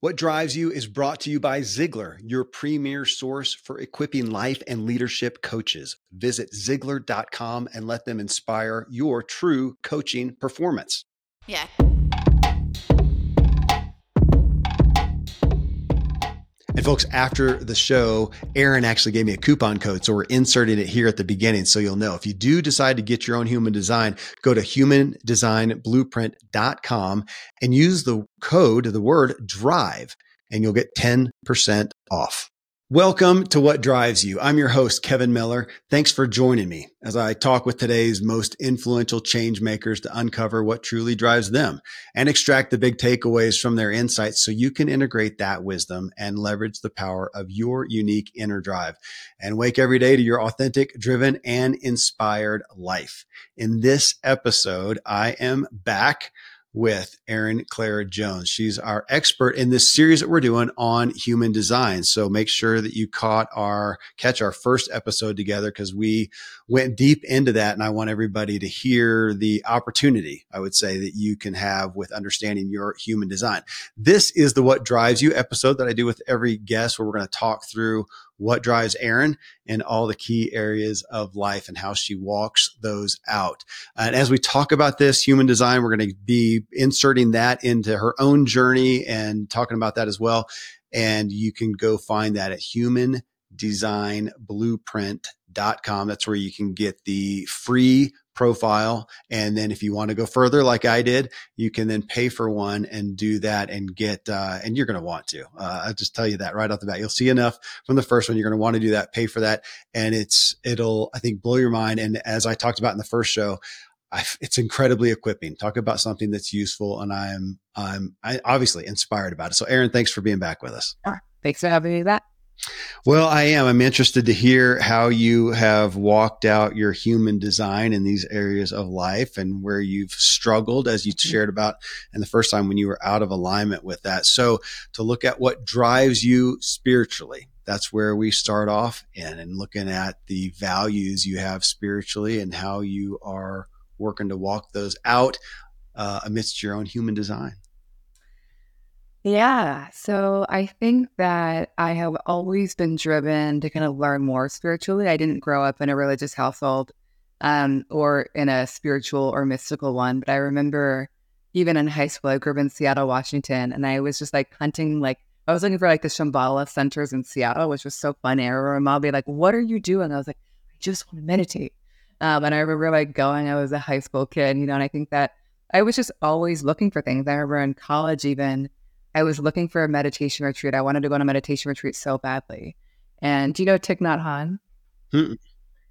What Drives You is brought to you by Ziglar, your premier source for equipping life and leadership coaches. Visit Ziglar.com and let them inspire your true coaching performance. Yeah. And folks, after the show, Erin actually gave me a coupon code. So we're inserting it here at the beginning. So you'll know if you do decide to get your own human design, go to humandesignblueprint.com and use the code, the word drive, and you'll get 10% off. Welcome to What Drives You. I'm your host, Kevin Miller. Thanks for joining me as I talk with today's most influential change makers to uncover what truly drives them and extract the big takeaways from their insights so you can integrate that wisdom and leverage the power of your unique inner drive and wake every day to your authentic, driven, and inspired life. In this episode, I am back with Erin Claire Jones. She's our expert in this series that we're doing on human design. So make sure that you caught our catch our first episode together because we went deep into that and I want everybody to hear the opportunity I would say that you can have with understanding your human design. This is the what drives you episode that I do with every guest where we're going to talk through what drives Erin and all the key areas of life and how she walks those out. And as we talk about this human design, we're going to be inserting that into her own journey and talking about that as well. And you can go find that at humandesignblueprint.com. That's where you can get the free profile. And then if you want to go further, like I did, you can then pay for one and do that and get, uh, and you're going to want to, uh, I'll just tell you that right off the bat. You'll see enough from the first one. You're going to want to do that, pay for that. And it's, it'll, I think, blow your mind. And as I talked about in the first show, I, it's incredibly equipping. Talk about something that's useful. And I am, I'm I obviously inspired about it. So Erin, thanks for being back with us. Thanks for having me back. Well, I am. I'm interested to hear how you have walked out your human design in these areas of life and where you've struggled, as you mm-hmm. shared about and the first time when you were out of alignment with that. So, to look at what drives you spiritually, that's where we start off in and looking at the values you have spiritually and how you are working to walk those out uh, amidst your own human design. Yeah. So I think that I have always been driven to kind of learn more spiritually. I didn't grow up in a religious household um, or in a spiritual or mystical one, but I remember even in high school, I grew up in Seattle, Washington, and I was just like hunting, like, I was looking for like the Shambhala centers in Seattle, which was so fun. I remember mom be like, What are you doing? I was like, I just want to meditate. Um, and I remember like going, I was a high school kid, you know, and I think that I was just always looking for things. I remember in college, even I was looking for a meditation retreat. I wanted to go on a meditation retreat so badly. And do you know Thich Nhat Hanh?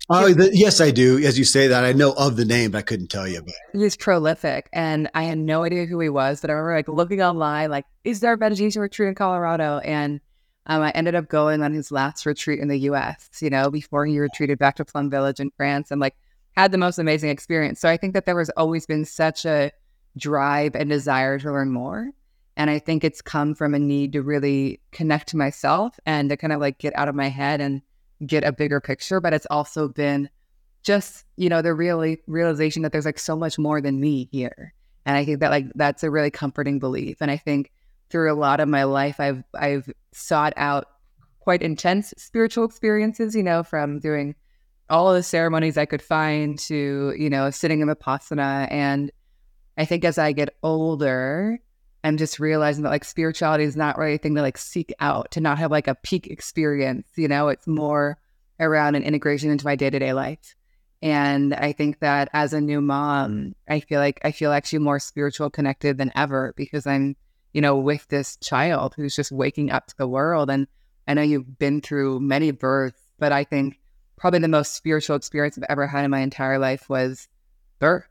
Oh, the, yes, I do. As you say that, I know of the name, but I couldn't tell you. But. He's prolific, and I had no idea who he was. But I remember like looking online, like, is there a meditation retreat in Colorado? And um, I ended up going on his last retreat in the U.S. You know, before he retreated back to Plum Village in France, and like had the most amazing experience. So I think that there has always been such a drive and desire to learn more. And I think it's come from a need to really connect to myself and to kind of like get out of my head and get a bigger picture. But it's also been just, you know, the really realization that there's like so much more than me here. And I think that like that's a really comforting belief. And I think through a lot of my life I've I've sought out quite intense spiritual experiences, you know, from doing all of the ceremonies I could find to, you know, sitting in Vipassana. And I think as I get older, I'm just realizing that like spirituality is not really a thing to like seek out, to not have like a peak experience. You know, it's more around an integration into my day to day life. And I think that as a new mom, I feel like I feel actually more spiritual connected than ever because I'm, you know, with this child who's just waking up to the world. And I know you've been through many births, but I think probably the most spiritual experience I've ever had in my entire life was birth.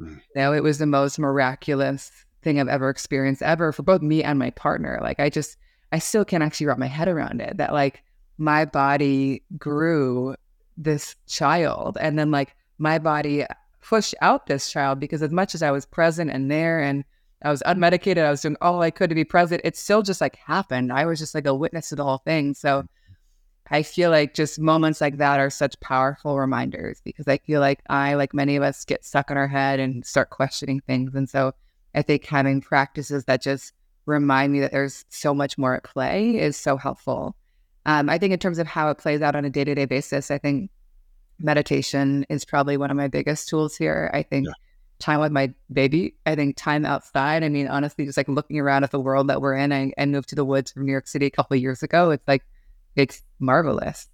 Mm. You know, it was the most miraculous thing I've ever experienced ever for both me and my partner. Like I just I still can't actually wrap my head around it that like my body grew this child and then like my body pushed out this child because as much as I was present and there and I was unmedicated, I was doing all I could to be present, it still just like happened. I was just like a witness to the whole thing. So mm-hmm. I feel like just moments like that are such powerful reminders because I feel like I, like many of us, get stuck in our head and start questioning things. And so I think having practices that just remind me that there's so much more at play is so helpful. Um, I think in terms of how it plays out on a day to day basis, I think meditation is probably one of my biggest tools here. I think yeah. time with my baby, I think time outside. I mean, honestly, just like looking around at the world that we're in. I, I moved to the woods from New York City a couple of years ago. It's like, it's marvelous.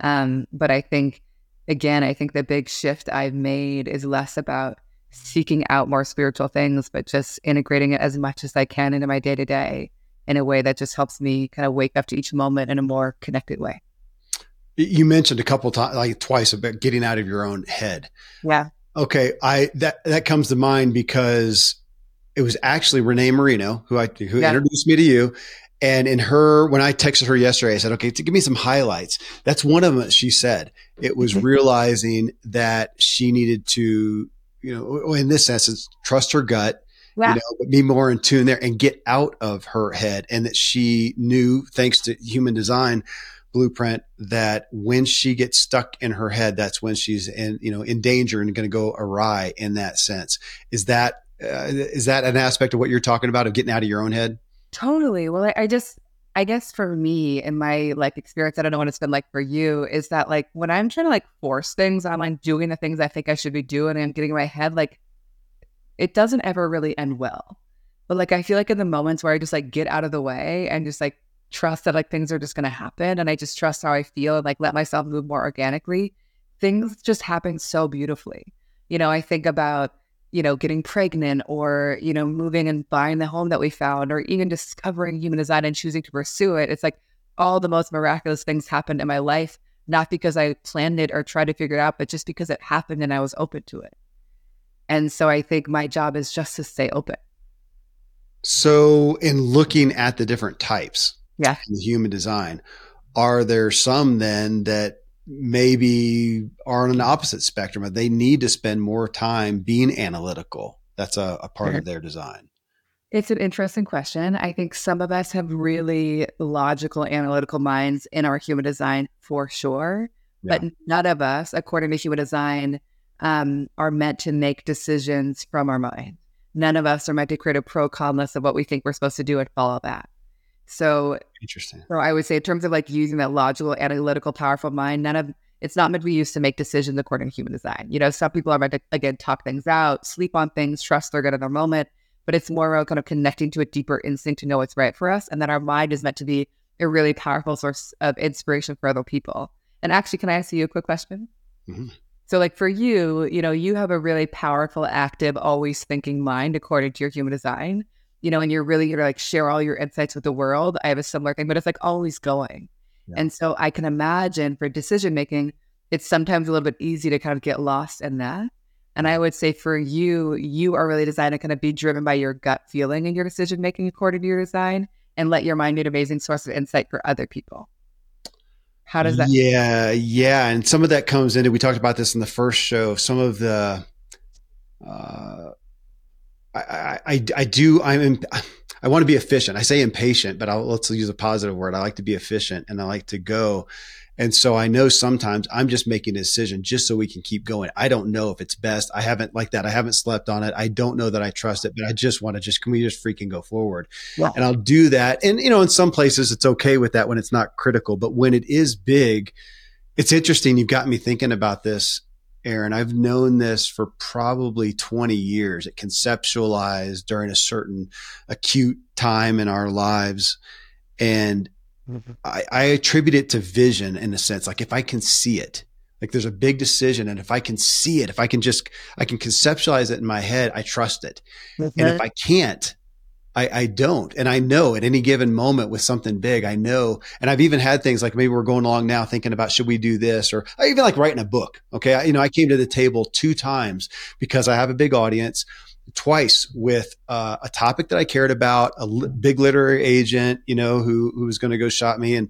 Um, but I think, again, I think the big shift I've made is less about seeking out more spiritual things, but just integrating it as much as I can into my day to day in a way that just helps me kind of wake up to each moment in a more connected way. You mentioned a couple times, like twice, about getting out of your own head. Yeah. Okay, I that that comes to mind because it was actually Renee Marino who I who yeah. introduced me to you, and in her, when I texted her yesterday, I said, okay, to give me some highlights. That's one of them she said. It was realizing that she needed to, you know, in this essence, trust her gut, you know, but be more in tune there and get out of her head. And that she knew, thanks to human design blueprint, that when she gets stuck in her head, that's when she's in, you know, in danger and going to go awry in that sense. Is that, uh, is that an aspect of what you're talking about of getting out of your own head? Totally. Well, I, I just, I guess for me in my like experience, I don't know what it's been like for you, is that like when I'm trying to like force things, I'm like doing the things I think I should be doing and getting in my head, like it doesn't ever really end well. But like I feel like in the moments where I just like get out of the way and just like trust that like things are just gonna happen and I just trust how I feel and like let myself move more organically, things just happen so beautifully. You know, I think about you know, getting pregnant or, you know, moving and buying the home that we found or even discovering human design and choosing to pursue it. It's like all the most miraculous things happened in my life, not because I planned it or tried to figure it out, but just because it happened and I was open to it. And so I think my job is just to stay open. So, in looking at the different types, yeah, in human design, are there some then that maybe are on an opposite spectrum. They need to spend more time being analytical. That's a, a part of their design. It's an interesting question. I think some of us have really logical, analytical minds in our human design for sure. Yeah. But none of us, according to human design, um, are meant to make decisions from our mind. None of us are meant to create a pro con list of what we think we're supposed to do and follow that. So interesting. So I would say in terms of like using that logical, analytical, powerful mind, none of it's not meant to be used to make decisions according to human design. You know, some people are meant to again talk things out, sleep on things, trust they're good in their moment, but it's more about kind of connecting to a deeper instinct to know what's right for us. And that our mind is meant to be a really powerful source of inspiration for other people. And actually, can I ask you a quick question? Mm-hmm. So, like for you, you know, you have a really powerful, active, always thinking mind according to your human design you know, and you're really gonna like share all your insights with the world. I have a similar thing, but it's like always going. Yeah. And so I can imagine for decision making, it's sometimes a little bit easy to kind of get lost in that. And I would say for you, you are really designed to kind of be driven by your gut feeling and your decision making according to your design and let your mind be an amazing source of insight for other people. How does that? Yeah, yeah, and some of that comes into. We talked about this in the first show. Some of the, uh, I, I, I do. I'm. In, I want to be efficient. I say impatient, but I'll, let's use a positive word. I like to be efficient, and I like to go. And so I know sometimes I'm just making a decision just so we can keep going. I don't know if it's best. I haven't like that. I haven't slept on it. I don't know that I trust it, but I just want to just, can we just freaking go forward? Yeah. And I'll do that. And, you know, in some places it's okay with that when it's not critical, but when it is big, it's interesting. You've got me thinking about this, Erin. I've known this for probably 20 years. It conceptualized during a certain acute time in our lives. And Mm-hmm. I, I attribute it to vision in a sense. Like if I can see it, like there's a big decision, and if I can see it, if I can just, I can conceptualize it in my head, I trust it. Mm-hmm. And if I can't, I, I don't. And I know at any given moment with something big, I know. And I've even had things like maybe we're going along now thinking about should we do this or I even like writing a book. Okay. I, you know, I came to the table two times because I have a big audience twice with uh, a topic that I cared about, a li- big literary agent, you know, who who was going to go shop me, and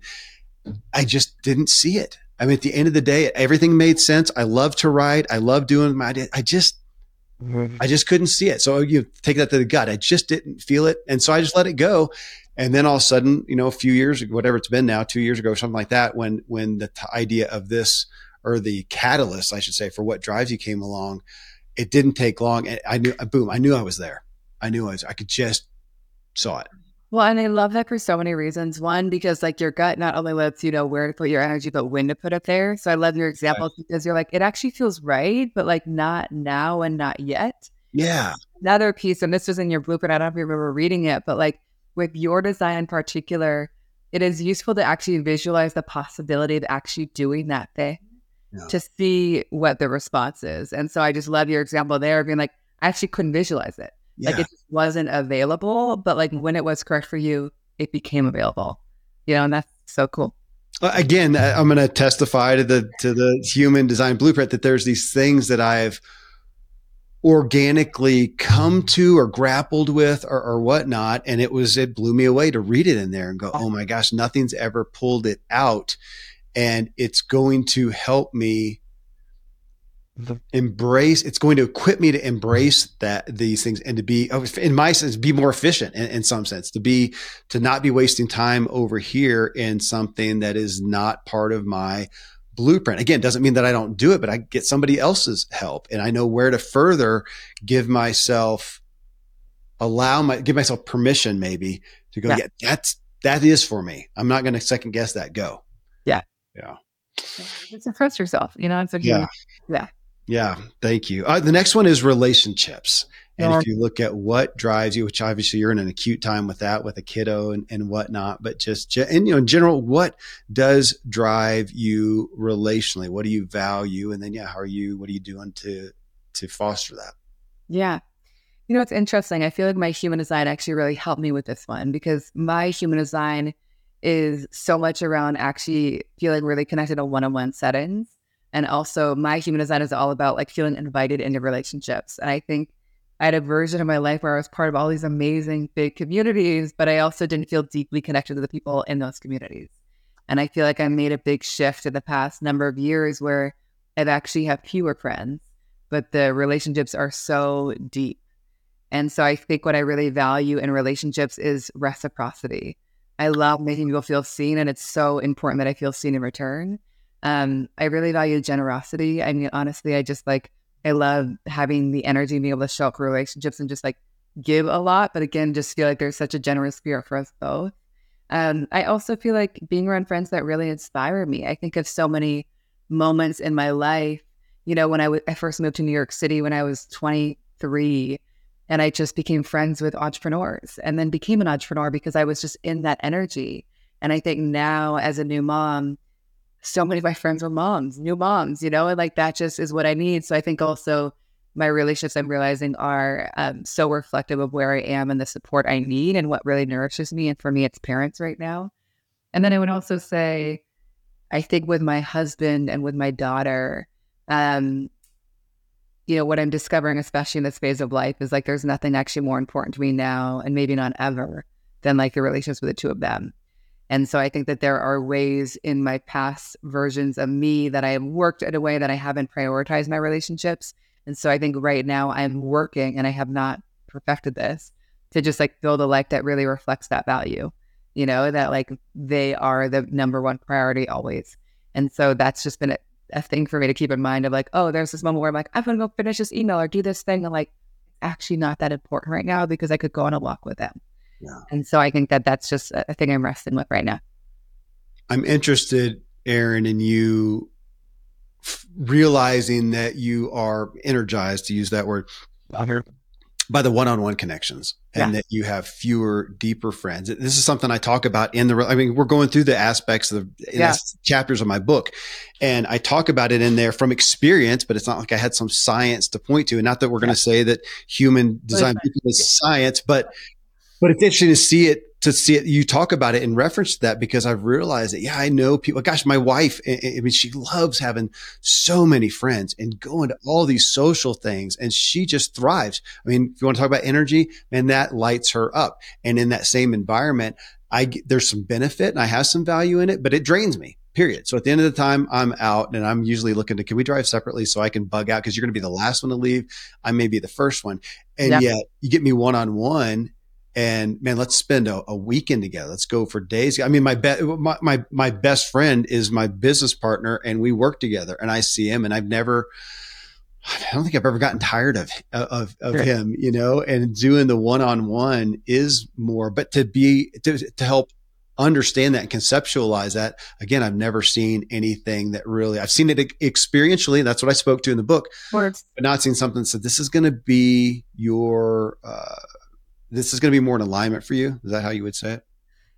I just didn't see it. I mean, at the end of the day, everything made sense. I love to write. I love doing my. I just, I just couldn't see it. So you take that to the gut. I just didn't feel it, and so I just let it go. And then all of a sudden, you know, a few years, whatever it's been now, two years ago, or something like that, when when the t- idea of this or the catalyst, I should say, for what drives you came along, it didn't take long. And I knew, boom, I knew I was there. I knew I was, I could just saw it. Well, and I love that for so many reasons. One, because like your gut not only lets you know where to put your energy, but when to put it there. So I love your examples right. because you're like, it actually feels right, but like not now and not yet. Yeah. Another piece, and this was in your blueprint. I don't know if you remember reading it, but like with your design in particular, it is useful to actually visualize the possibility of actually doing that thing yeah. to see what the response is. And so I just love your example there of being like, I actually couldn't visualize it. Yeah. Like it just wasn't available, but like when it was correct for you, it became available. You know, and that's so cool. Again, I'm going to testify to the to the human design blueprint that there's these things that I've organically come to or grappled with or, or whatnot, and it was it blew me away to read it in there and go, oh my gosh, nothing's ever pulled it out and it's going to help me embrace it's going to equip me to embrace that these things and to be oh, in my sense be more efficient in, in, some sense to be to not be wasting time over here in something that is not part of my blueprint again doesn't mean that i don't do it but i get somebody else's help and i know where to further give myself allow my give myself permission maybe to go yeah, yeah that's that is for me i'm not going to second guess that go yeah yeah. Just trust yourself, you know? It's like, yeah. Yeah. Yeah. Thank you. Uh, the next one is relationships. And if you look at what drives you, which obviously you're in an acute time with that, with a kiddo and, and whatnot, but just, and you know, in general, what does drive you relationally? What do you value? And then, yeah, how are you, what are you doing to, to foster that? Yeah. You know, it's interesting. I feel like my human design actually really helped me with this one because my human design is so much around actually feeling really connected to one-on-one settings. And also my human design is all about like feeling invited into relationships. And I think I had a version of my life where I was part of all these amazing big communities, but I also didn't feel deeply connected to the people in those communities. And I feel like I made a big shift in the past number of years where I've actually have fewer friends, but the relationships are so deep. And so I think what I really value in relationships is reciprocity. I love making people feel seen, and it's so important that I feel seen in return. Um, I really value generosity. I mean, honestly, I just like I love having the energy and being able to show up for relationships and just like give a lot. But again, just feel like there's such a generous spirit for us both. Um, I also feel like being around friends that really inspire me. I think of so many moments in my life. You know, when I, w- I first moved to New York City when I was 23, and I just became friends with entrepreneurs and then became an entrepreneur because I was just in that energy. And I think now as a new mom, so many of my friends are moms, new moms, you know, and like that just is what I need. So I think also my relationships I'm realizing are um, so reflective of where I am and the support I need and what really nourishes me. And for me, it's parents right now. And then I would also say, I think with my husband and with my daughter, um, you know, what I'm discovering, especially in this phase of life, is like there's nothing actually more important to me now, and maybe not ever, than like the relationships with the two of them. And so I think that there are ways in my past versions of me that I have worked in a way that I haven't prioritized my relationships. And so I think right now I'm mm-hmm. working and I have not perfected this to just like build a life that really reflects that value, you know, that like they are the number one priority always. And so that's just been a, a thing for me to keep in mind of like, oh, there's this moment where I'm like, I'm going to go finish this email or do this thing. And like, actually not that important right now because I could go on a walk with them. Yeah. And so I think that that's just a thing I'm wrestling with right now. I'm interested, Erin, in you f- realizing that you are energized, to use that word, by the one-on-one connections and yeah. that you have fewer deeper friends this is something i talk about in the i mean we're going through the aspects of the yeah. chapters of my book and i talk about it in there from experience but it's not like i had some science to point to and not that we're yeah. going to say that human design is science but but it's interesting to see it to see it. You talk about it in reference to that because I've realized that, yeah, I know people. Gosh, my wife, I mean, she loves having so many friends and going to all these social things and she just thrives. I mean, if you want to talk about energy, man, that lights her up. And in that same environment, I, there's some benefit and I have some value in it, but it drains me period. So at the end of the time, I'm out and I'm usually looking to, can we drive separately so I can bug out? Cause you're going to be the last one to leave. I may be the first one. And yeah. yet you get me one on one and man, let's spend a, a, weekend together. Let's go for days. I mean, my, be- my, my, my best friend is my business partner and we work together and I see him and I've never, I don't think I've ever gotten tired of, of, of sure. him, you know, and doing the one-on-one is more, but to be, to, to help understand that and conceptualize that again i've never seen anything that really i've seen it experientially that's what i spoke to in the book Words. but not seen something that said this is going to be your uh, this is going to be more in alignment for you. Is that how you would say it?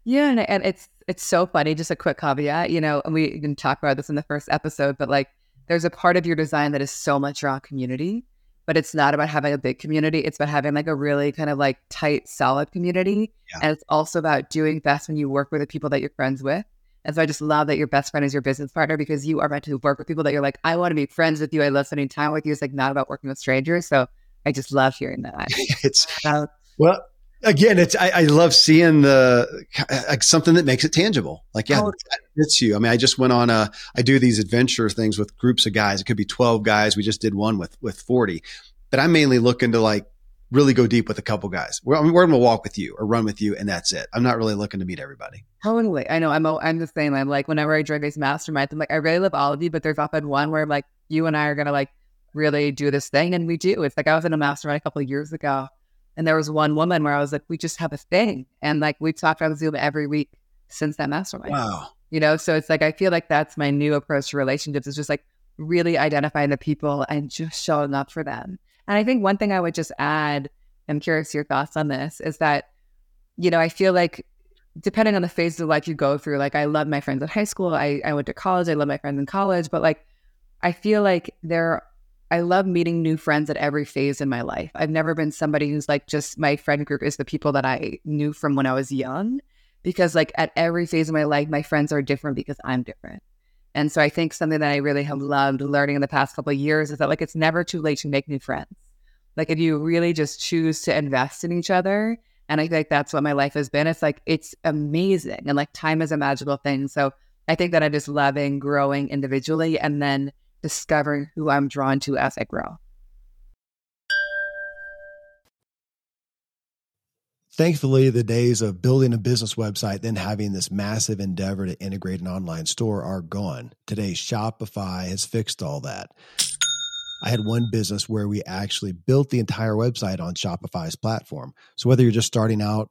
Yeah, and, and it's it's so funny. Just a quick caveat, you know, and we didn't talk about this in the first episode, but like, there's a part of your design that is so much around community, but it's not about having a big community. It's about having like a really kind of like tight, solid community, yeah. and it's also about doing best when you work with the people that you're friends with. And so I just love that your best friend is your business partner because you are meant to work with people that you're like, I want to be friends with you. I love spending time with you. It's like not about working with strangers. So I just love hearing that. it's uh, well, again, it's I, I love seeing the like something that makes it tangible. Like, yeah, oh, it's you. I mean, I just went on a I do these adventure things with groups of guys. It could be twelve guys. We just did one with with forty, but I'm mainly looking to like really go deep with a couple guys. We're, I mean, we're going to walk with you or run with you, and that's it. I'm not really looking to meet everybody. Totally, I know. I'm I'm the same. I'm like whenever I join these masterminds, I'm like I really love all of you, but there's often one where I'm like you and I are gonna like really do this thing, and we do. It's like I was in a mastermind a couple of years ago and there was one woman where I was like, we just have a thing. And like we've talked on Zoom every week since that mastermind. Wow. You know, so it's like I feel like that's my new approach to relationships is just like really identifying the people and just showing up for them. And I think one thing I would just add, I'm curious your thoughts on this, is that, you know, I feel like depending on the phase of life you go through, like I love my friends in high school, I, I went to college, I love my friends in college, but like I feel like there I love meeting new friends at every phase in my life. I've never been somebody who's like just my friend group is the people that I knew from when I was young because like at every phase of my life my friends are different because I'm different. And so I think something that I really have loved learning in the past couple of years is that like it's never too late to make new friends. Like if you really just choose to invest in each other and I think that's what my life has been. It's like it's amazing and like time is a magical thing. So I think that I'm just loving growing individually and then discovering who I'm drawn to as I grow. Thankfully, the days of building a business website, then having this massive endeavor to integrate an online store are gone. Today, Shopify has fixed all that. I had one business where we actually built the entire website on Shopify's platform. So, whether you're just starting out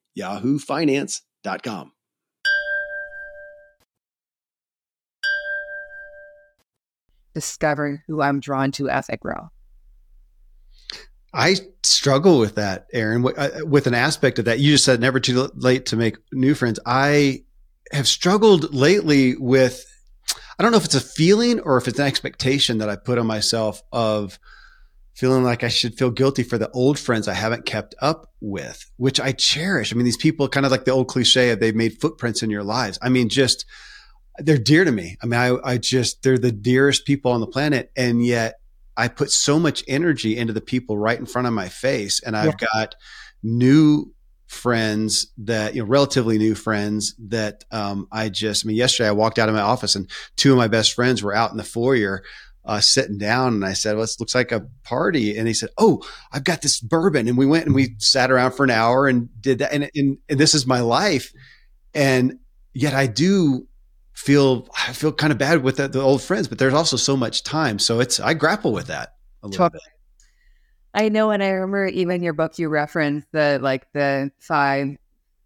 yahoofinance.com. Discovering who I'm drawn to as I grow. I struggle with that, Erin, uh, with an aspect of that. You just said never too late to make new friends. I have struggled lately with, I don't know if it's a feeling or if it's an expectation that I put on myself of feeling like I should feel guilty for the old friends I haven't kept up with, which I cherish. I mean, these people kind of like the old cliche of they've made footprints in your lives. I mean, just they're dear to me. I mean, I, I just, they're the dearest people on the planet. And yet I put so much energy into the people right in front of my face. And I've yeah. got new friends that, you know, relatively new friends that um, I just, I mean, yesterday I walked out of my office and two of my best friends were out in the foyer uh, sitting down and I said, well, this looks like a party. And he said, Oh, I've got this bourbon. And we went and we sat around for an hour and did that. And, and, and this is my life. And yet I do feel, I feel kind of bad with the, the, old friends, but there's also so much time. So it's, I grapple with that a little totally. bit. I know. And I remember even your book, you referenced the, like the five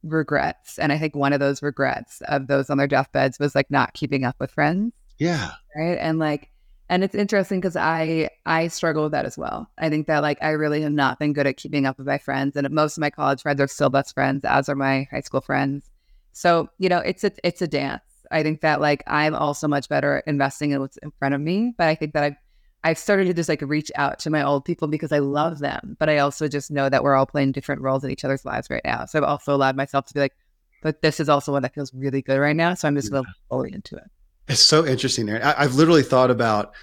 regrets. And I think one of those regrets of those on their deathbeds was like not keeping up with friends. Yeah. Right. And like, and it's interesting because I I struggle with that as well. I think that like I really have not been good at keeping up with my friends, and most of my college friends are still best friends, as are my high school friends. So you know, it's a it's a dance. I think that like I'm also much better at investing in what's in front of me, but I think that I've I've started to just like reach out to my old people because I love them, but I also just know that we're all playing different roles in each other's lives right now. So I've also allowed myself to be like, but this is also one that feels really good right now. So I'm just yeah. going fully into it. It's so interesting, Erin. I, have literally thought about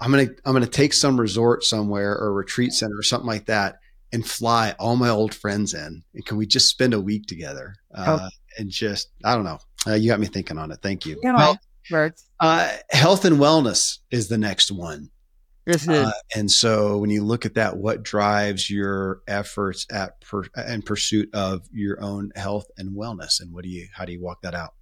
I'm gonna I'm gonna take some resort somewhere or retreat center or something like that and fly all my old friends in. And can we just spend a week together? Uh, oh. And just I don't know. Uh, you got me thinking on it. Thank you. well, uh, health and wellness is the next one. Uh, and so when you look at that, what drives your efforts at per, in pursuit of your own health and wellness, and what do you how do you walk that out?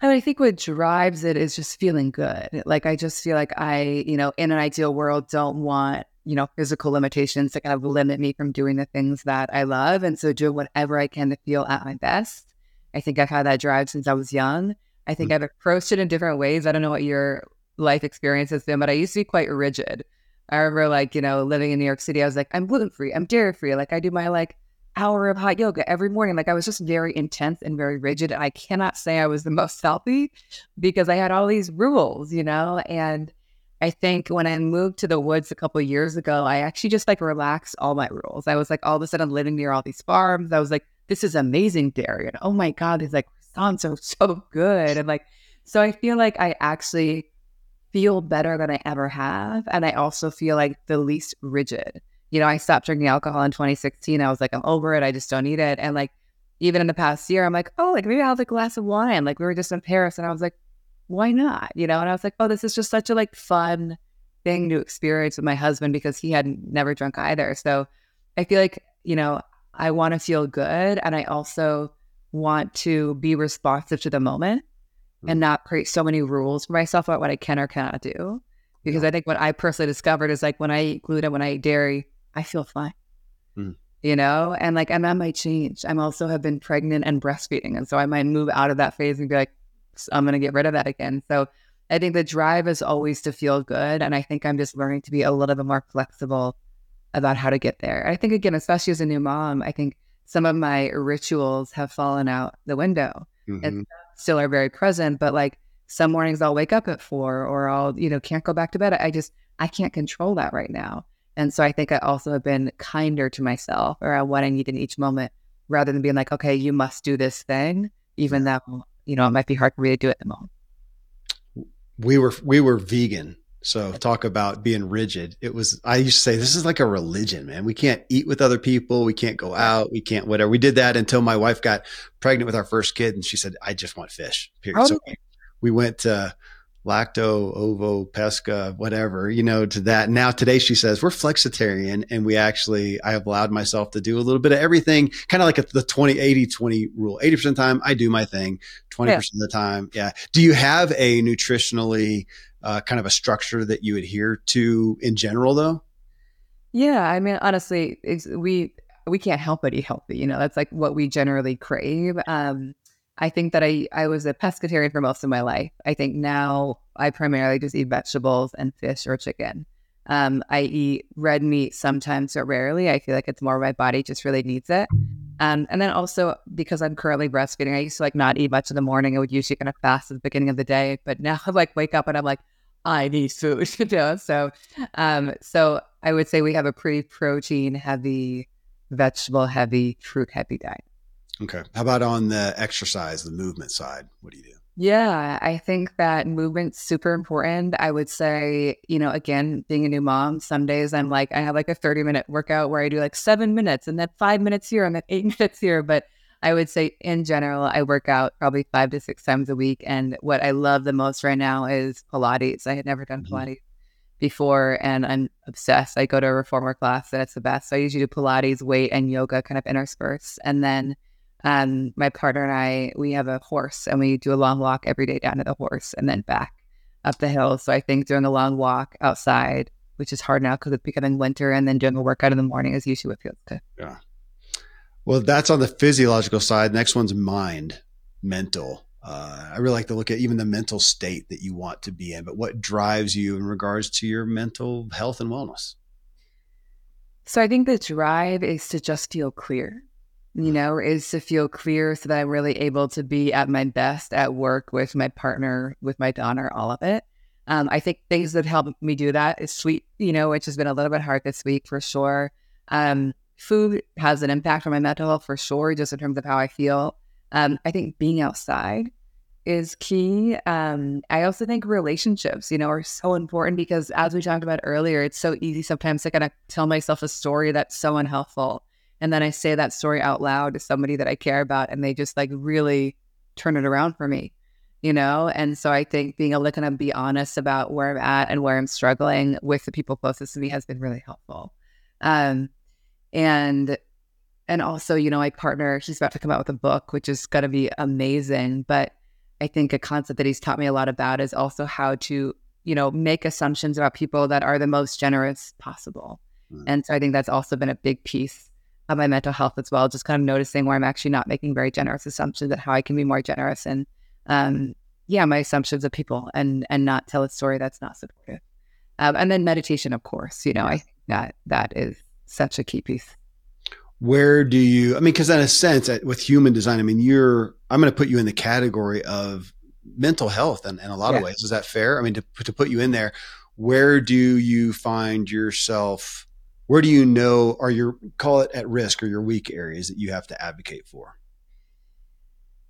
I, mean, I think what drives it is just feeling good. Like I just feel like I, you know, in an ideal world, don't want you know physical limitations to kind of limit me from doing the things that I love, and so do whatever I can to feel at my best. I think I've had that drive since I was young. I think mm-hmm. I've approached it in different ways. I don't know what your life experience has been, but I used to be quite rigid. I remember like, you know, living in New York City, I was like, I'm gluten free, I'm dairy free. Like I do my like hour of hot yoga every morning. Like I was just very intense and very rigid. I cannot say I was the most healthy because I had all these rules, you know? And I think when I moved to the woods a couple years ago, I actually just like relaxed all my rules. I was like all of a sudden living near all these farms. I was like, this is amazing dairy. And oh my God, these like sounds so so good. And like so I feel like I actually feel better than I ever have. And I also feel like the least rigid. You know, I stopped drinking alcohol in 2016. I was like, I'm over it. I just don't need it. And like, even in the past year, I'm like, oh, like maybe I'll have a glass of wine. Like we were just in Paris and I was like, why not? You know, and I was like, oh, this is just such a like fun thing to experience with my husband because he had never drunk either. So I feel like, you know, I want to feel good. And I also want to be responsive to the moment and mm. not create so many rules for myself about what I can or cannot do. Because yeah. I think what I personally discovered is like when I eat gluten, when I eat dairy, I feel fine. Mm. You know, and like, and that might change. I'm also have been pregnant and breastfeeding. And so I might move out of that phase and be like, I'm going to get rid of that again. So I think the drive is always to feel good. And I think I'm just learning to be a little bit more flexible about how to get there. I think, again, especially as a new mom, I think some of my rituals have fallen out the window. Mm-hmm. And still are very present, but like some mornings I'll wake up at four or I'll, you know, can't go back to bed. I just, I can't control that right now. And so I think I also have been kinder to myself around what I need in each moment rather than being like, okay, you must do this thing, even though, you know, it might be hard for me to do it at the moment. We were, we were vegan so talk about being rigid. It was, I used to say, this is like a religion, man. We can't eat with other people. We can't go out. We can't whatever. We did that until my wife got pregnant with our first kid and she said, I just want fish. Period. Oh, so we went to lacto, ovo, pesca, whatever, you know, to that. Now today she says we're flexitarian and we actually, I have allowed myself to do a little bit of everything, kind of like a, the 20, 80, 20 rule. 80% of the time I do my thing, 20% yeah. of the time. Yeah. Do you have a nutritionally uh, kind of a structure that you adhere to in general, though? Yeah, I mean, honestly, we we can't help but eat healthy. You know, that's like what we generally crave. Um, I think that I I was a pescatarian for most of my life. I think now I primarily just eat vegetables and fish or chicken. Um, I eat red meat sometimes, but rarely. I feel like it's more my body just really needs it. Um, and then also because I'm currently breastfeeding, I used to like not eat much in the morning. I would usually kind of fast at the beginning of the day, but now I like wake up and I'm like, I need food, you know. So, um, so I would say we have a pretty protein heavy, vegetable heavy, fruit heavy diet. Okay. How about on the exercise, the movement side? What do you do? Yeah, I think that movement's super important. I would say, you know, again, being a new mom, some days I'm like, I have like a 30 minute workout where I do like seven minutes and then five minutes here and then eight minutes here. But I would say in general, I work out probably five to six times a week. And what I love the most right now is Pilates. I had never done mm-hmm. Pilates before and I'm obsessed. I go to a reformer class and it's the best. So I usually do Pilates, weight, and yoga kind of interspersed. And then um, my partner and I, we have a horse and we do a long walk every day down to the horse and then back up the hill. So I think doing a long walk outside, which is hard now because it's becoming winter, and then doing a workout in the morning is usually what feels good. Yeah. Well, that's on the physiological side. Next one's mind, mental. Uh, I really like to look at even the mental state that you want to be in, but what drives you in regards to your mental health and wellness? So I think the drive is to just feel clear, you mm-hmm. know, is to feel clear so that I'm really able to be at my best at work with my partner, with my daughter, all of it. Um, I think things that help me do that is sleep, you know, which has been a little bit hard this week for sure. Um, food has an impact on my mental health for sure, just in terms of how I feel. Um, I think being outside is key. Um, I also think relationships, you know, are so important because as we talked about earlier, it's so easy sometimes to kind of tell myself a story that's so unhelpful. And then I say that story out loud to somebody that I care about and they just like really turn it around for me. you know? And so I think being able to kind of be honest about where I'm at and where I'm struggling with the people closest to me has been really helpful. Um, and and also, you know, my partner, she's about to come out with a book, which is going to be amazing. But I think a concept that he's taught me a lot about is also how to, you know, make assumptions about people that are the most generous possible. Mm. And so I think that's also been a big piece of my mental health as well. Just kind of noticing where I'm actually not making very generous assumptions and how I can be more generous and, um, yeah, my assumptions of people and and not tell a story that's not supportive. Um, and then meditation, of course, you know, I think that that is such a key piece where do you i mean because in a sense with human design i mean you're i'm going to put you in the category of mental health in, in a lot yeah. of ways is that fair i mean to, to put you in there where do you find yourself where do you know are your call it at risk or your weak areas that you have to advocate for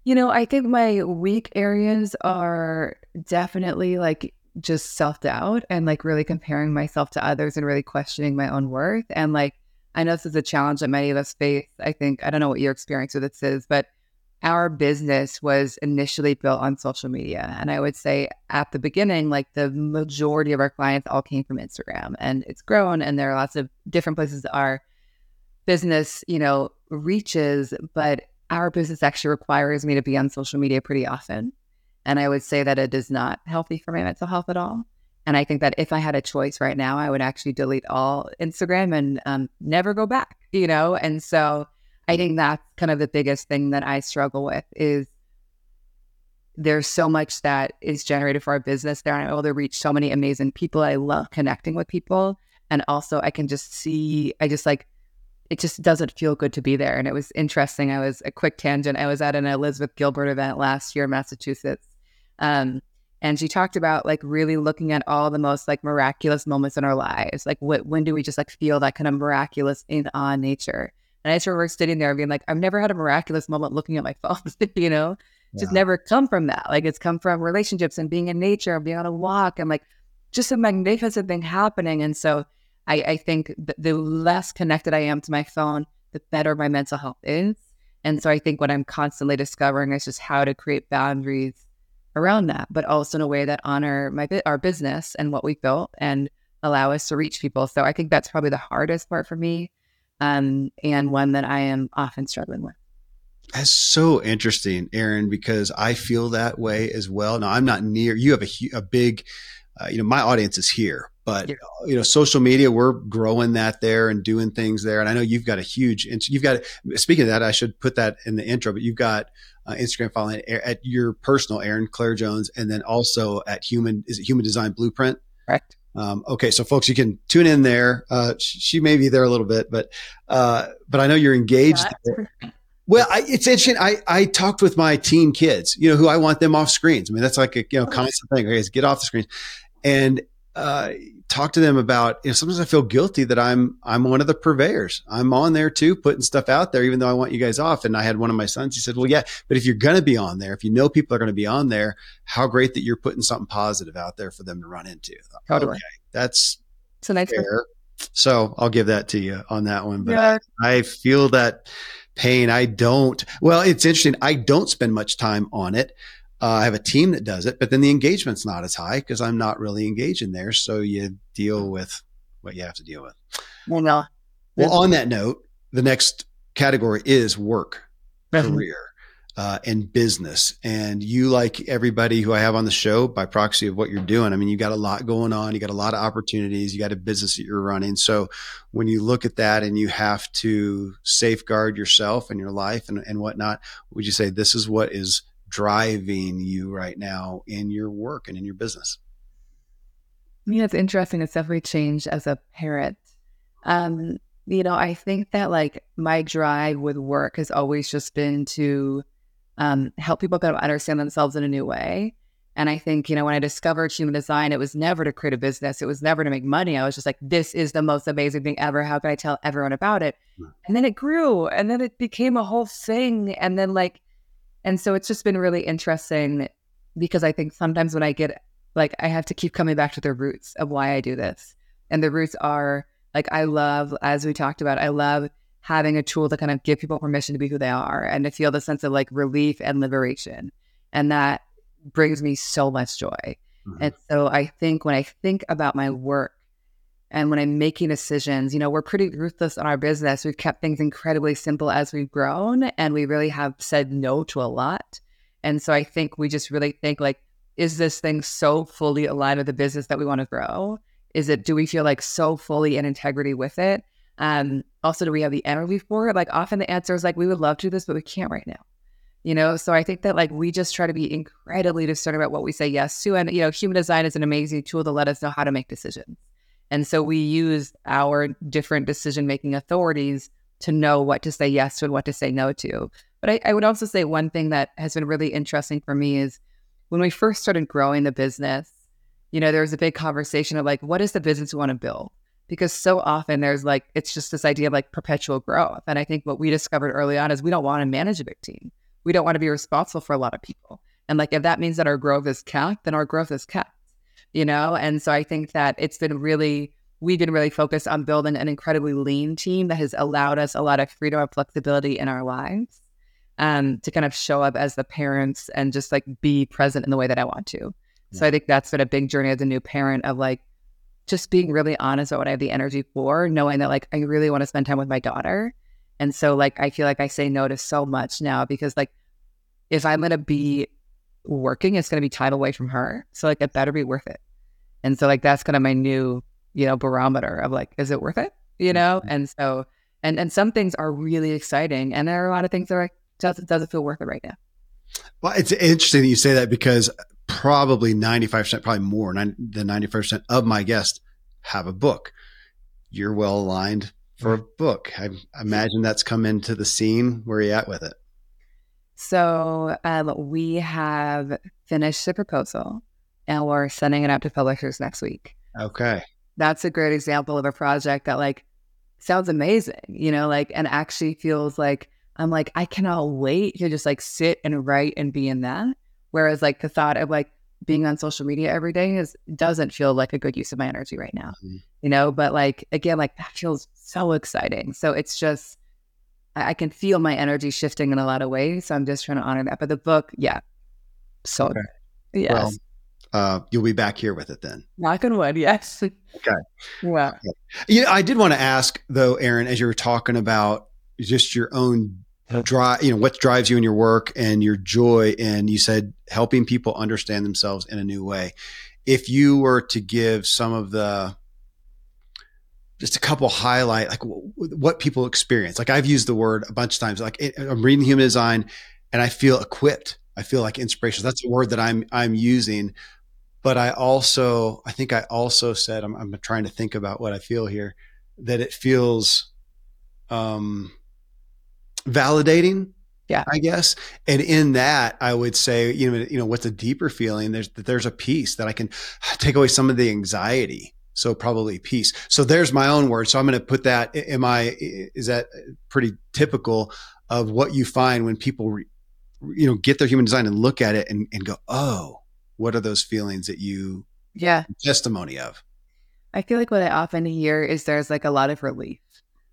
you know i think my weak areas are definitely like just self-doubt and like really comparing myself to others and really questioning my own worth and like I know this is a challenge that many of us face. I think, I don't know what your experience with this is, but our business was initially built on social media. And I would say at the beginning, like the majority of our clients all came from Instagram and it's grown and there are lots of different places our business, you know, reaches, but our business actually requires me to be on social media pretty often. And I would say that it is not healthy for my mental health at all. And I think that if I had a choice right now, I would actually delete all Instagram and um, never go back, you know? And so I think that's kind of the biggest thing that I struggle with is there's so much that is generated for our business there. I'm able to reach so many amazing people. I love connecting with people. And also I can just see, I just like, it just doesn't feel good to be there. And it was interesting. I was a quick tangent. I was at an Elizabeth Gilbert event last year in Massachusetts. Um, and she talked about like really looking at all the most like miraculous moments in our lives. Like when do we just like feel that kind of miraculous in awe nature? And I just remember sitting there being like, I've never had a miraculous moment looking at my phone, you know? Yeah. Just never come from that. Like it's come from relationships and being in nature and being on a walk and like just a magnificent thing happening. And so I, I think the less connected I am to my phone, the better my mental health is. And so I think what I'm constantly discovering is just how to create boundaries around that, but also in a way that honor my our business and what we've built and allow us to reach people. So I think that's probably the hardest part for me, um, and one that I am often struggling with. That's so interesting, Erin, because I feel that way as well. Now I'm not near. You have a, a big, uh, you know, my audience is here, but yeah. you know, social media, we're growing that there and doing things there. And I know you've got a huge. You've got. Speaking of that, I should put that in the intro. But you've got uh, Instagram following at your personal Erin Claire Jones, and then also at Human is it Human Design Blueprint? Correct. Um, okay, so folks, you can tune in there. Uh, she may be there a little bit, but uh, but I know you're engaged. Well, I, it's interesting. I, I talked with my teen kids, you know, who I want them off screens. I mean, that's like a you know constant thing. Okay, get off the screens, and uh, talk to them about, you know, sometimes I feel guilty that I'm, I'm one of the purveyors. I'm on there too, putting stuff out there, even though I want you guys off. And I had one of my sons, he said, well, yeah, but if you're going to be on there, if you know people are going to be on there, how great that you're putting something positive out there for them to run into. Totally. Okay, that's so nice. Fair. So I'll give that to you on that one. But yeah. I feel that pain. I don't, well, it's interesting. I don't spend much time on it. Uh, I have a team that does it, but then the engagement's not as high because I'm not really engaged in there. So you deal with what you have to deal with. Well, no. Well, on that note, the next category is work, career, uh, and business. And you, like everybody who I have on the show, by proxy of what you're doing, I mean, you got a lot going on. You got a lot of opportunities. You got a business that you're running. So when you look at that and you have to safeguard yourself and your life and, and whatnot, would you say this is what is driving you right now in your work and in your business? Yeah, it's interesting. It's definitely changed as a parent. Um, you know, I think that like my drive with work has always just been to um, help people kind of understand themselves in a new way. And I think, you know, when I discovered human design, it was never to create a business. It was never to make money. I was just like, this is the most amazing thing ever. How can I tell everyone about it? And then it grew and then it became a whole thing. And then like and so it's just been really interesting because I think sometimes when I get like I have to keep coming back to the roots of why I do this. And the roots are like I love, as we talked about, I love having a tool to kind of give people permission to be who they are and to feel the sense of like relief and liberation. And that brings me so much joy. Mhm. And so I think when I think about my work and when I'm making decisions, you know, we're pretty ruthless on our business. We've kept things incredibly simple as we've grown and we really have said no to a lot. And so I think we just really think like, is this thing so fully aligned with the business that we want to grow? Is it, do we feel like so fully in integrity with it? Um, also, do we have the energy for it? Like often the answer is like, we would love to do this, but we can't right now. You know, so I think that like we just try to be incredibly discerning about what we say yes to. And, you know, human design is an amazing tool to let us know how to make decisions. And so we use our different decision making authorities to know what to say yes to and what to say no to. But I, I would also say one thing that has been really interesting for me is when we first started growing the business, you know, there was a big conversation of like, what is the business we want to build? Because so often there's like, it's just this idea of like perpetual growth. And I think what we discovered early on is we don't want to manage a big team. We don't want to be responsible for a lot of people. And like, if that means that our growth is capped, then our growth is capped, you know? And so I think that it's been really, we've been really focused on building an incredibly lean team that has allowed us a lot of freedom and flexibility in our lives um, to kind of show up as the parents and just like be present in the way that I want to. So I think that's been a big journey as a new parent of like just being really honest about what I have the energy for, knowing that like I really want to spend time with my daughter. And so like I feel like I say no to so much now because like if I'm gonna be working, it's gonna be time away from her. So like it better be worth it. And so like that's kind of my new, you know, barometer of like, is it worth it? You know? Mm-hmm. And so and and some things are really exciting and there are a lot of things that are like doesn't doesn't feel worth it right now. Well, it's interesting that you say that because probably 95%, probably more than 95% of my guests have a book. You're well aligned for a book. I imagine that's come into the scene. Where are you at with it? So um, we have finished the proposal and we're sending it out to publishers next week. Okay. That's a great example of a project that like sounds amazing, you know, like and actually feels like I'm like, I cannot wait to just like sit and write and be in that. Whereas like the thought of like being on social media every day is doesn't feel like a good use of my energy right now. Mhm. You know, but like again, like that feels so exciting. So it's just I, I can feel my energy shifting in a lot of ways. So I'm just trying to honor that. But the book, yeah. So Okay. yes. Well, uh, you'll be back here with it then. Knock on wood, yes. Okay. Well, You know, I did want to ask though, Erin, as you were talking about just your own drive, you know, what drives you in your work and your joy. And you said helping people understand themselves in a new way. If you were to give some of the, just a couple highlight, like w- what people experience. Like I've used the word a bunch of times, like it- I'm reading human design and I feel equipped. I feel like inspiration. That's a word that I'm, I'm using. But I also, I think I also said, I'm, I'm trying to think about what I feel here, that it feels, um, validating. Yeah. I guess. And in that, I would say, you know, you know, what's a deeper feeling? There's that there's a peace that I can take away some of the anxiety. So probably peace. So there's my own word. So I'm going to put that. Am I? Is that pretty typical of what you find when people, re, you know, get their human design and look at it and, and go, oh, what are those feelings that you yeah. testimony of? I feel like what I often hear is there's like a lot of relief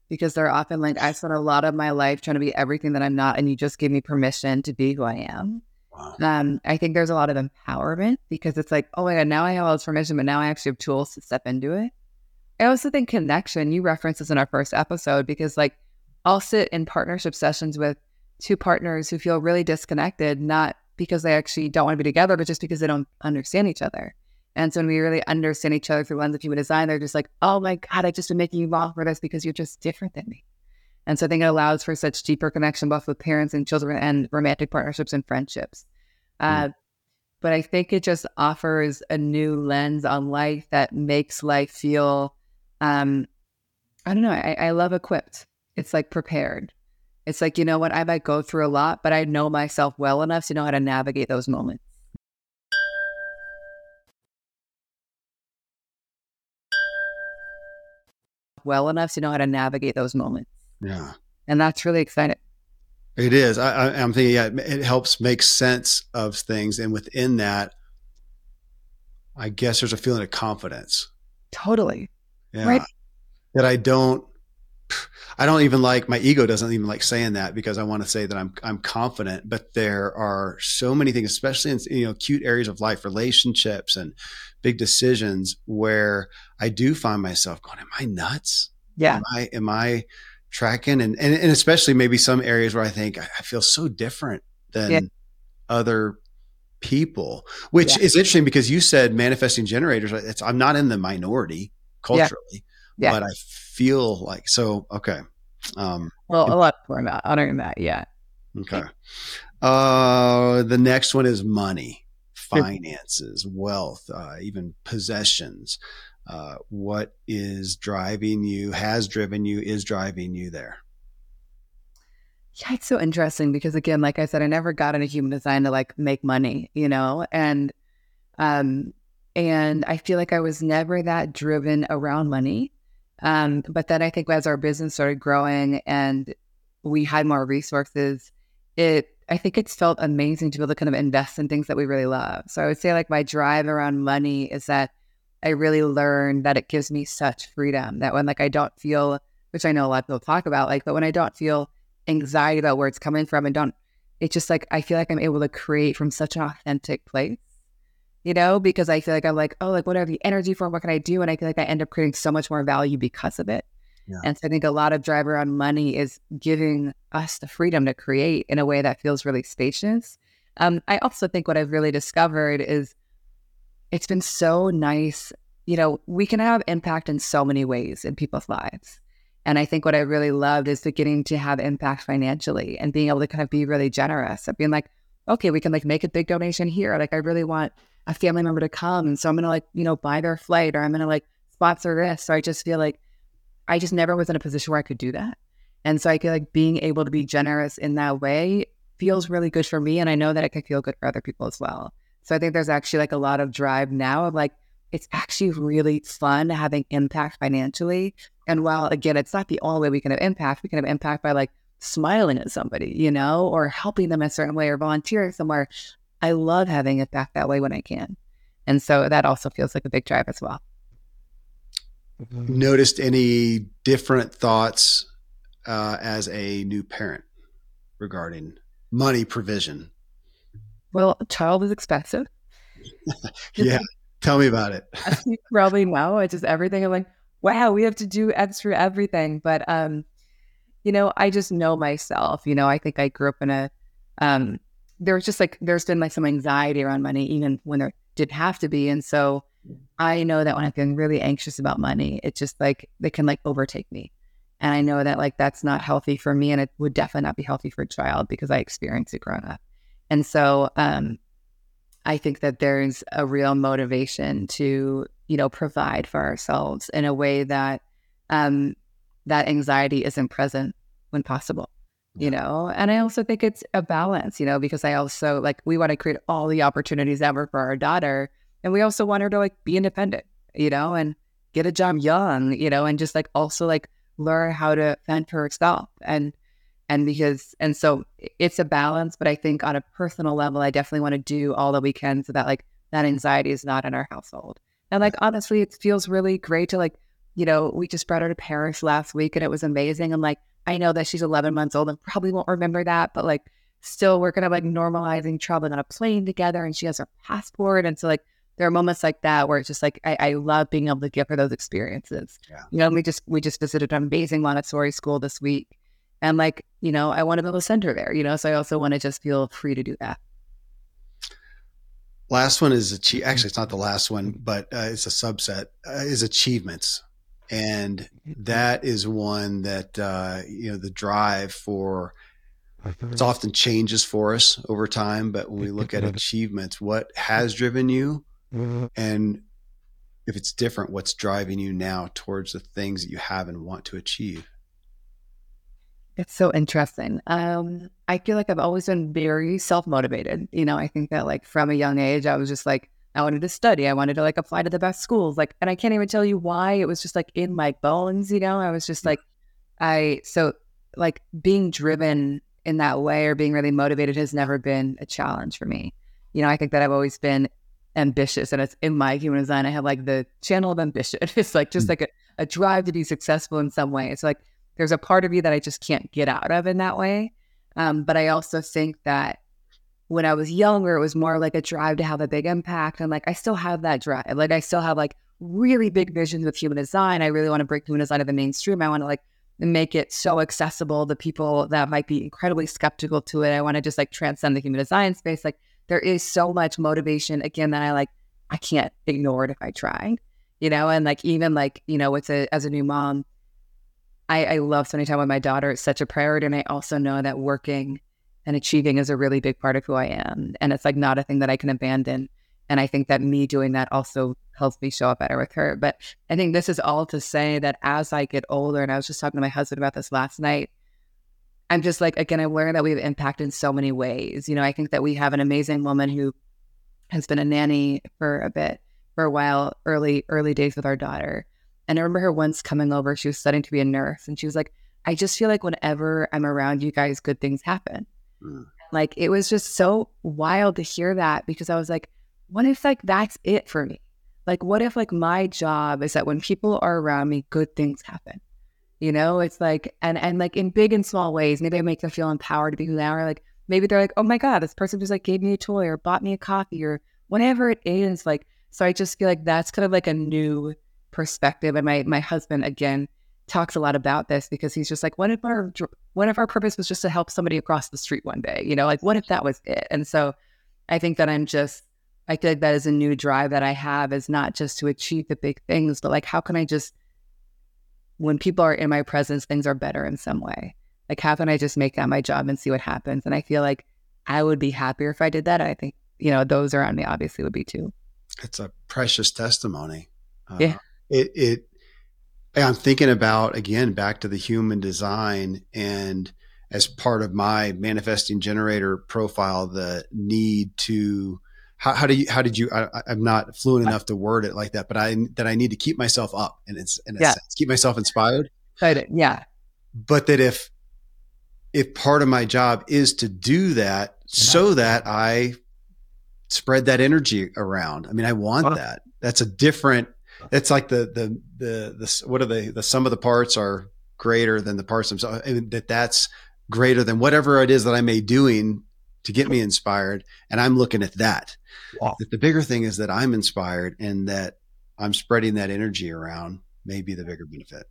because they're often like, I spent a lot of my life trying to be everything that I'm not, and you just gave me permission to be who I am. Wow. Um, I think there's a lot of empowerment because it's like, oh my God, now I have all this permission, but now I actually have tools to step into it. I also think connection, you referenced this in our first episode because like I'll sit in partnership sessions with two partners who feel really disconnected, not because they actually don't want to be together, but just because they don't understand each other. And so when we really understand each other through lens of human design, they're just like, oh my God, I just been making you fall for this because you're just different than me. And so I think it allows for such deeper connection, both with parents and children and romantic partnerships and friendships. Uh, but I think it just offers a new lens on life that makes life feel, um, I don't know, I, I love equipped. It's like prepared. It's like, you know what, I might go through a lot, but I know myself well enough to know how to navigate those moments. Well enough to know how to navigate those moments. Yeah. And that's really exciting. It is. I, I, I'm thinking, yeah, it helps make sense of things. And within that, I guess there's a feeling of confidence. Totally. Yeah. Right. That I don't, I don't even like my ego doesn't even like saying that because I want to say that I'm I'm confident, but there are so many things, especially in you know acute areas of life, relationships and big decisions where I do find myself going, Am I nuts? Yeah. Am I am I tracking and and, and especially maybe some areas where I think I, feel so different than yeah. other people, which yeah. is interesting because you said manifesting generators. It's, I'm not in the minority culturally, yeah. but I feel like so. Okay. Um, well, a lot more about than that. Yeah. Okay. Uh, the next one is money, finances, wealth, uh, even possessions. Uh, what is driving you, has driven you, is driving you there? Yeah, it's so interesting because again, like I said, I never got into human design to like make money, you know, and um, and I feel like I was never that driven around money. Um, but then I think as our business started growing and we had more resources, it I think it's felt amazing to be able to kind of invest in things that we really love. So I would say like my drive around money is that I really learned that it gives me such freedom that when like I don't feel, which I know a lot of people talk about, like, but when I don't feel anxiety about where it's coming from and don't, it's just like I feel like I'm able to create from such an authentic place, you know, because I feel like I'm like, oh, like what have the energy for? What can I do? And I feel like I end up creating so much more value because of it. Yeah. And so I think a lot of driver on money is giving us the freedom to create in a way that feels really spacious. Um, I also think what I've really discovered is it's been so nice. You know, we can have impact in so many ways in people's lives. And I think what I really loved is beginning to have impact financially and being able to kind of be really generous of being like, okay, we can like make a big donation here. Like I really want a family member to come. And so I'm gonna like, you know, buy their flight or I'm gonna like sponsor this. So I just feel like I just never was in a position where I could do that. And so I feel like being able to be generous in that way feels really good for me. And I know that it can feel good for other people as well. So I think there's actually like a lot of drive now of like, it's actually really fun having impact financially. And while again, it's not the only way we can have impact, we can have impact by like smiling at somebody, you know, or helping them a certain way or volunteering somewhere. I love having it back that way when I can. And so that also feels like a big drive as well. Noticed any different thoughts uh, as a new parent regarding money provision? Well, a child is expensive. yeah. Tell me about it. probably know. It's just everything. I'm like, wow, we have to do extra everything. But um, you know, I just know myself. You know, I think I grew up in a um there's just like there's been like some anxiety around money, even when there didn't have to be. And so I know that when I'm feeling really anxious about money, it's just like they can like overtake me. And I know that like that's not healthy for me and it would definitely not be healthy for a child because I experienced it growing up. And so um, I think that there's a real motivation to, you know, provide for ourselves in a way that um, that anxiety isn't present when possible, you know? And I also think it's a balance, you know, because I also like, we want to create all the opportunities ever for our daughter. And we also want her to like be independent, you know, and get a job young, you know, and just like also like learn how to fend for herself. And and because and so it's a balance but i think on a personal level i definitely want to do all that we can so that like that anxiety is not in our household and like honestly it feels really great to like you know we just brought her to paris last week and it was amazing and like i know that she's 11 months old and probably won't remember that but like still we're kind of like normalizing traveling on a plane together and she has her passport and so like there are moments like that where it's just like I, I love being able to give her those experiences. Yeah. You know, we just we just visited an amazing Montessori school this week, and like, you know, I want to be able to send her there, you know, so I also want to just feel free to do that. Last one is achieve. Actually, it's not the last one, but uh, it's a subset. Uh, is achievements, and that is one that uh, you know the drive for. It's often changes for us over time, but when we look at achievements, what has driven you, and if it's different, what's driving you now towards the things that you have and want to achieve? It's so interesting. Um, I feel like I've always been very self motivated. You know, I think that like from a young age, I was just like, I wanted to study. I wanted to like apply to the best schools. Like, and I can't even tell you why. It was just like in my bones, you know? I was just like, I, so like being driven in that way or being really motivated has never been a challenge for me. You know, I think that I've always been ambitious and it's in my human design. I have like the channel of ambition. It's like just mm. like a, a drive to be successful in some way. It's like, there's a part of me that I just can't get out of in that way. Um, but I also think that when I was younger, it was more like a drive to have a big impact. And like, I still have that drive. Like, I still have like really big visions with human design. I really want to bring human design to the mainstream. I want to like make it so accessible to people that might be incredibly skeptical to it. I want to just like transcend the human design space. Like, there is so much motivation again that I like, I can't ignore it if I try, you know? And like, even like, you know, it's a, as a new mom, I, I love spending time with my daughter. It's such a priority. And I also know that working and achieving is a really big part of who I am. And it's like not a thing that I can abandon. And I think that me doing that also helps me show up better with her. But I think this is all to say that as I get older, and I was just talking to my husband about this last night, I'm just like, again, I learned that we have impact in so many ways. You know, I think that we have an amazing woman who has been a nanny for a bit, for a while, early, early days with our daughter. And I remember her once coming over, she was studying to be a nurse, and she was like, I just feel like whenever I'm around you guys, good things happen. Mm. Like it was just so wild to hear that because I was like, what if like that's it for me? Like, what if like my job is that when people are around me, good things happen? You know, it's like, and and like in big and small ways, maybe I make them feel empowered to be who they are. Like maybe they're like, oh my god, this person just like gave me a toy or bought me a coffee or whatever it is. Like, so I just feel like that's kind of like a new perspective. And my my husband again talks a lot about this because he's just like, what if our what if our purpose was just to help somebody across the street one day? You know, like what if that was it? And so I think that I'm just I feel like that is a new drive that I have is not just to achieve the big things, but like how can I just when people are in my presence, things are better in some way. Like how can I just make that my job and see what happens? And I feel like I would be happier if I did that. I think, you know, those around me obviously would be too. It's a precious testimony. Uh, yeah. It it I'm thinking about again back to the human design and as part of my manifesting generator profile, the need to how, how do you how did you I, am not fluent enough to word it like that, but I that I need to keep myself up and it's in yeah. sense, keep myself inspired. Yeah. But that if if part of my job is to do that so that I spread that energy around. I mean, I want that. That's a different it's like the the the the what are they the sum of the parts are greater than the parts themselves and that that's greater than whatever it is that I may be doing to get me inspired and I'm looking at that. Wow. That the bigger thing is that I'm inspired and that I'm spreading that energy around may be the bigger benefit.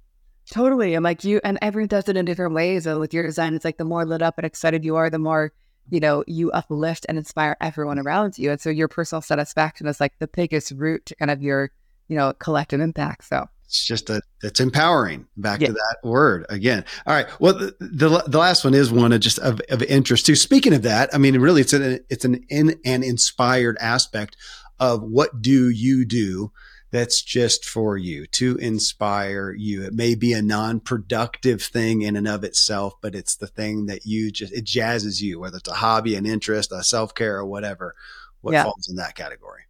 Totally. I'm like you and everyone does it in different ways. And with your design, it's like the more lit up and excited you are, the more you know, you uplift and inspire everyone mm-hmm. around you. And so your personal satisfaction is like the biggest root to kind of your you know, collective impact. So it's just a it's empowering back yeah. to that word again all right well the, the, the last one is one of just of, of interest too speaking of that i mean really it's an it's an in an inspired aspect of what do you do that's just for you to inspire you it may be a non-productive thing in and of itself but it's the thing that you just it jazzes you whether it's a hobby an interest a self-care or whatever what yeah. falls in that category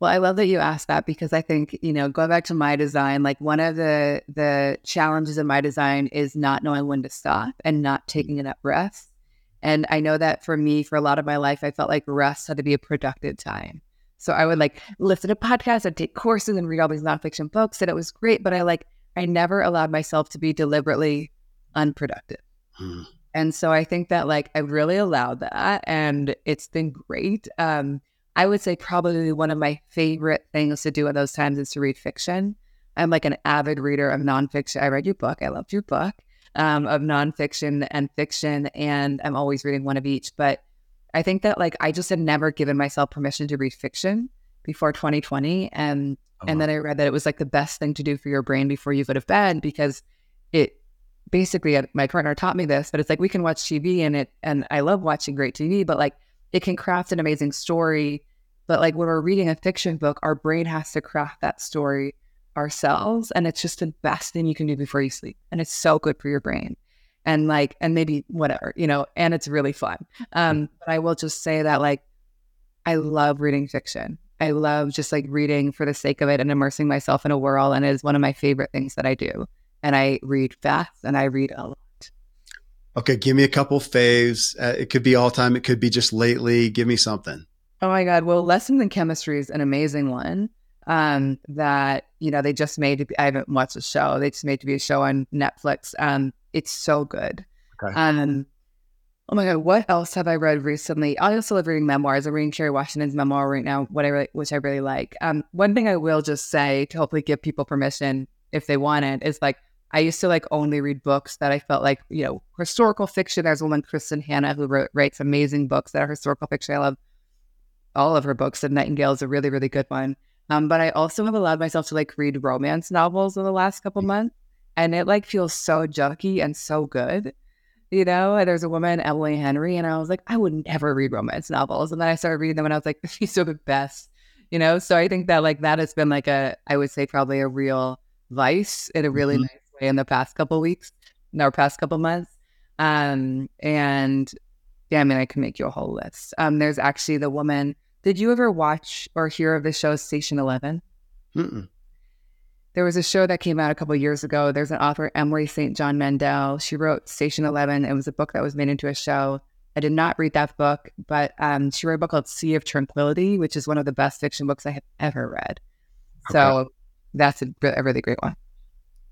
well, I love that you asked that because I think, you know, going back to my design, like one of the the challenges in my design is not knowing when to stop and not taking enough rest. And I know that for me, for a lot of my life, I felt like rest had to be a productive time. So I would like listen to podcasts and take courses and read all these nonfiction books, and it was great. But I like I never allowed myself to be deliberately unproductive. Hmm. And so I think that like I really allowed that, and it's been great. Um, I would say probably one of my favorite things to do in those times is to read fiction. I'm like an avid reader of nonfiction. I read your book. I loved your book um, of nonfiction and fiction, and I'm always reading one of each. But I think that like I just had never given myself permission to read fiction before 2020, and oh, and then I read that it was like the best thing to do for your brain before you go to bed because it basically uh, my partner taught me this, but it's like we can watch TV and it and I love watching great TV, but like it can craft an amazing story. But like when we're reading a fiction book, our brain has to craft that story ourselves. And it's just the best thing you can do before you sleep. And it's so good for your brain. And like, and maybe whatever, you know, and it's really fun. Um, but I will just say that like I love reading fiction. I love just like reading for the sake of it and immersing myself in a world. And it is one of my favorite things that I do. And I read fast and I read a lot. Okay, give me a couple faves. Uh, it could be all time. It could be just lately. Give me something. Oh my God. Well, Lessons in Chemistry is an amazing one um, that, you know, they just made, be, I haven't watched the show. They just made to be a show on Netflix. Um, it's so good. Okay. Um, oh my god, what else have I read recently? I also love reading memoirs. I'm reading Kerry Washington's memoir right now, what I really, which I really like. Um, one thing I will just say to hopefully give people permission if they want it is like I used to like only read books that I felt like you know historical fiction. There's a woman Kristin Hannah who wrote, writes amazing books that are historical fiction. I love all of her books, and Nightingale is a really really good one. Um, but I also have allowed myself to like read romance novels in the last couple months, and it like feels so junky and so good. You know, and there's a woman, Emily Henry, and I was like, I would never read romance novels. And then I started reading them and I was like, these are the best, you know? So I think that like that has been like a, I would say probably a real vice in a really mm-hmm. nice in the past couple weeks, in our past couple months. Um, and yeah, I mean, I can make you a whole list. Um, there's actually the woman, did you ever watch or hear of the show Station 11? Mm-mm. There was a show that came out a couple years ago. There's an author, Emily St. John Mandel. She wrote Station 11. It was a book that was made into a show. I did not read that book, but um, she wrote a book called Sea of Tranquility, which is one of the best fiction books I have ever read. Okay. So that's a, a really great one.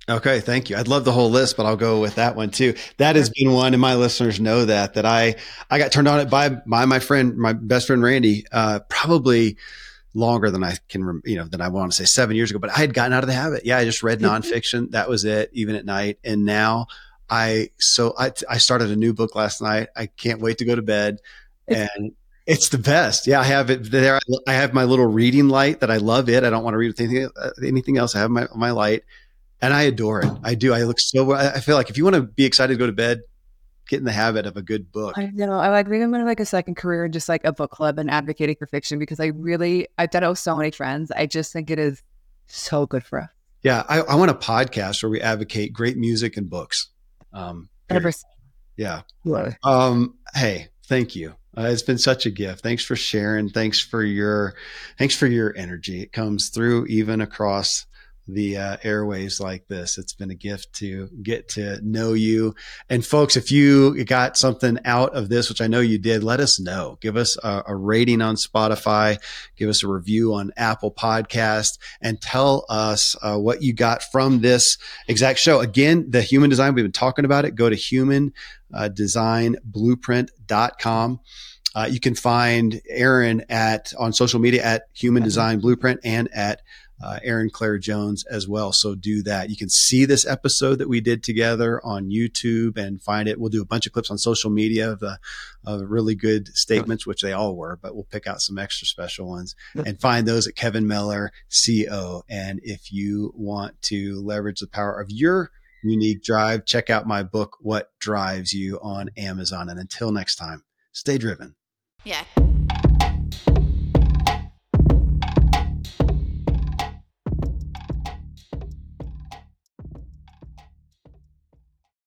Okay, thank you. I'd love the whole list, but I'll go with that one too. That has been one, and my listeners know that that I I got turned on it by by my friend, my best friend Randy, uh, probably longer than I can, you know, than I want to say seven years ago, but I had gotten out of the habit. Yeah. I just read mm-hmm. nonfiction. That was it, even at night. And now I, so I, I started a new book last night. I can't wait to go to bed and it's the best. Yeah. I have it there. I have my little reading light that I love it. I don't want to read anything, uh, anything else. I have my, my light and I adore it. I do. I look so, I feel like if you want to be excited to go to bed, get in the habit of a good book. I know. I like reading like a second career, just like a book club and advocating for fiction because I really I've done it with so many friends. I just think it is so good for us. Yeah, I, I want a podcast where we advocate great music and books. Um, yeah. Um, hey, thank you. Uh, it's been such a gift. Thanks for sharing. Thanks for your, thanks for your energy. It comes through even across the uh, airwaves like this. It's been a gift to get to know you. And folks, if you got something out of this, which I know you did, let us know. Give us a, a rating on Spotify, give us a review on Apple Podcast, and tell us uh, what you got from this exact show. Again, the human design, we've been talking about it. Go to human uh. Uh, you can find Erin at on social media at Human Design Blueprint and at uh, Erin Claire Jones as well. So do that. You can see this episode that we did together on YouTube and find it. We'll do a bunch of clips on social media of, the, of really good statements, which they all were, but we'll pick out some extra special ones and find those at Kevin Miller CO. And if you want to leverage the power of your unique drive, check out my book, What Drives You on Amazon. And until next time, stay driven. Yeah.